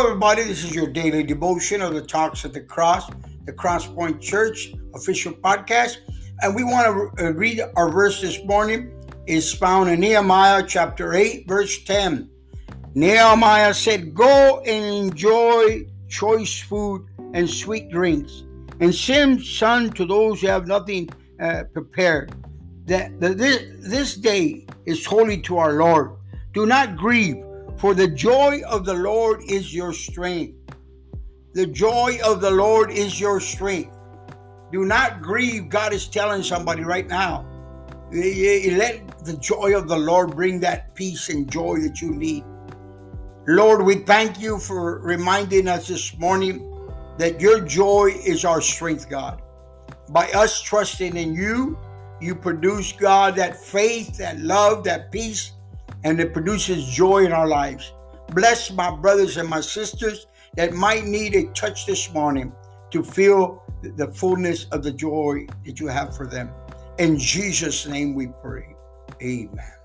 Everybody. This is your daily devotion of the Talks at the Cross, the Crosspoint Church official podcast. And we want to read our verse this morning. is found in Nehemiah chapter 8, verse 10. Nehemiah said, Go and enjoy choice food and sweet drinks, and send sun to those who have nothing uh, prepared. That, that this, this day is holy to our Lord. Do not grieve for the joy of the Lord is your strength. The joy of the Lord is your strength. Do not grieve. God is telling somebody right now. Let the joy of the Lord bring that peace and joy that you need. Lord, we thank you for reminding us this morning that your joy is our strength, God. By us trusting in you, you produce, God, that faith, that love, that peace, and it produces joy in our lives. Bless my brothers and my sisters that might need a touch this morning to feel the fullness of the joy that you have for them. In Jesus' name we pray. Amen.